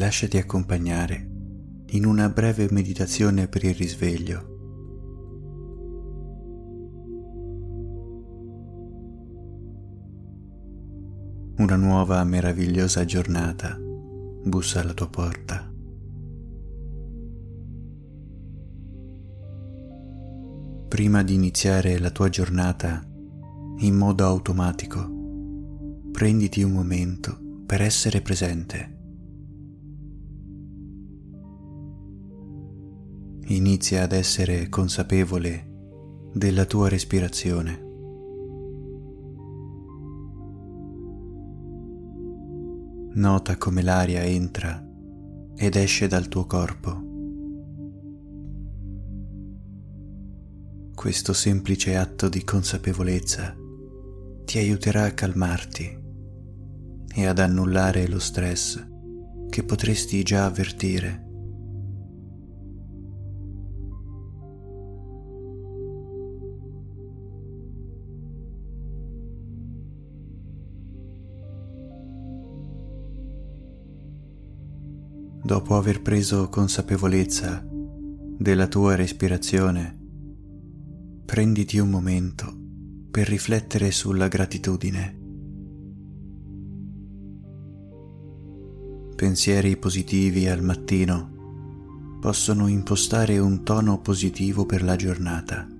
lasciati accompagnare in una breve meditazione per il risveglio. Una nuova meravigliosa giornata bussa alla tua porta. Prima di iniziare la tua giornata in modo automatico, prenditi un momento per essere presente. Inizia ad essere consapevole della tua respirazione. Nota come l'aria entra ed esce dal tuo corpo. Questo semplice atto di consapevolezza ti aiuterà a calmarti e ad annullare lo stress che potresti già avvertire. Dopo aver preso consapevolezza della tua respirazione, prenditi un momento per riflettere sulla gratitudine. Pensieri positivi al mattino possono impostare un tono positivo per la giornata.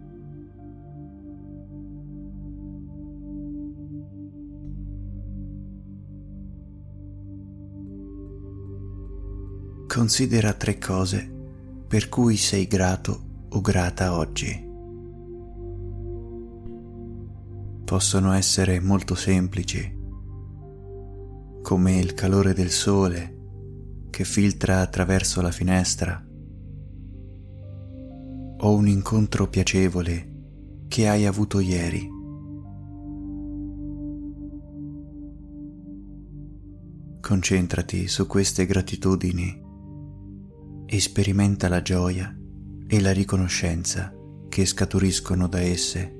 Considera tre cose per cui sei grato o grata oggi. possono essere molto semplici, come il calore del sole che filtra attraverso la finestra, o un incontro piacevole che hai avuto ieri. Concentrati su queste gratitudini e sperimenta la gioia e la riconoscenza che scaturiscono da esse.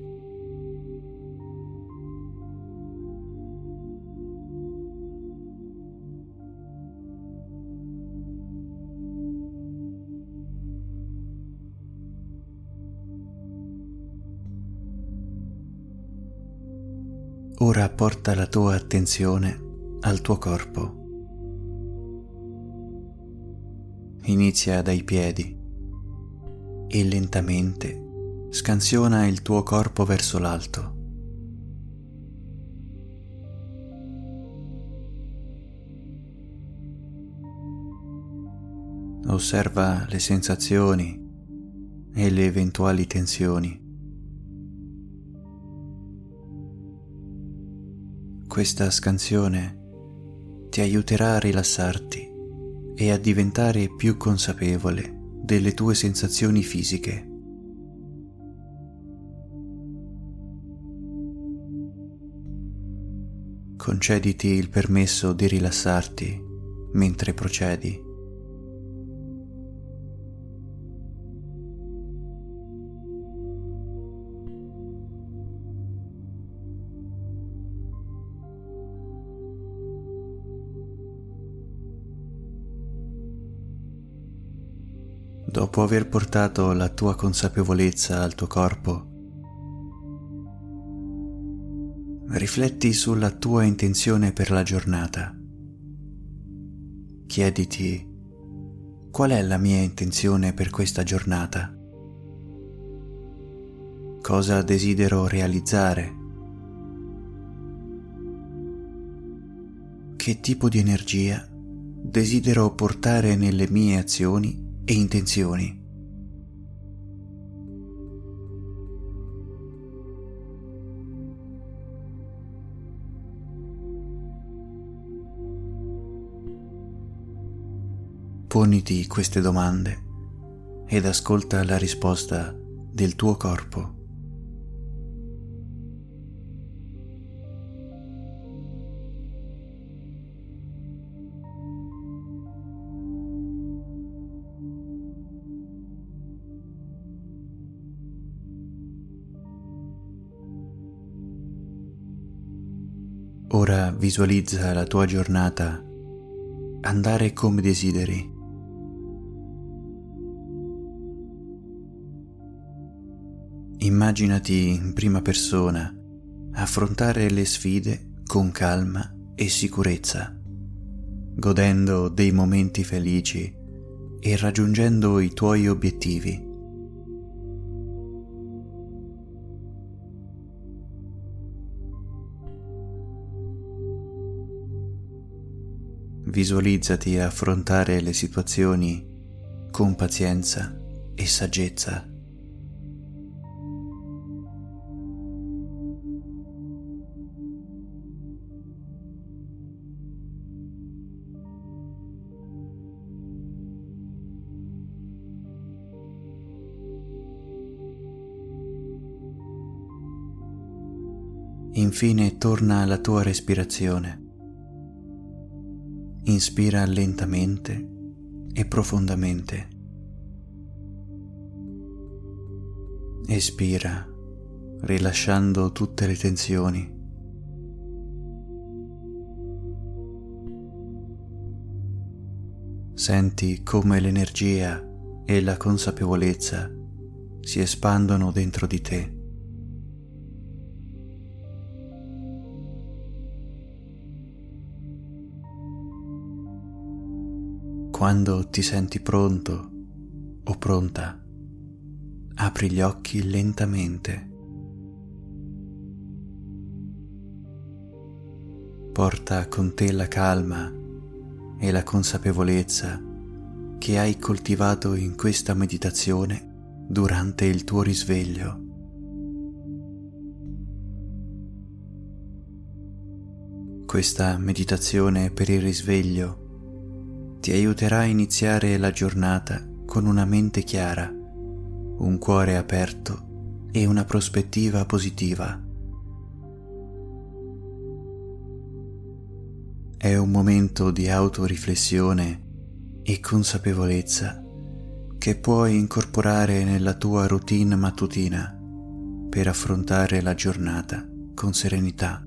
Ora porta la tua attenzione al tuo corpo. Inizia dai piedi e lentamente scansiona il tuo corpo verso l'alto. Osserva le sensazioni e le eventuali tensioni. Questa scansione ti aiuterà a rilassarti e a diventare più consapevole delle tue sensazioni fisiche. Concediti il permesso di rilassarti mentre procedi. Dopo aver portato la tua consapevolezza al tuo corpo, rifletti sulla tua intenzione per la giornata. Chiediti qual è la mia intenzione per questa giornata? Cosa desidero realizzare? Che tipo di energia desidero portare nelle mie azioni e intenzioni. Poniti queste domande ed ascolta la risposta del tuo corpo. Ora visualizza la tua giornata andare come desideri. Immaginati in prima persona affrontare le sfide con calma e sicurezza, godendo dei momenti felici e raggiungendo i tuoi obiettivi. Visualizzati affrontare le situazioni con pazienza e saggezza. Infine torna alla tua respirazione. Inspira lentamente e profondamente. Espira rilasciando tutte le tensioni. Senti come l'energia e la consapevolezza si espandono dentro di te. Quando ti senti pronto o pronta, apri gli occhi lentamente. Porta con te la calma e la consapevolezza che hai coltivato in questa meditazione durante il tuo risveglio. Questa meditazione per il risveglio ti aiuterà a iniziare la giornata con una mente chiara, un cuore aperto e una prospettiva positiva. È un momento di autoriflessione e consapevolezza che puoi incorporare nella tua routine mattutina per affrontare la giornata con serenità.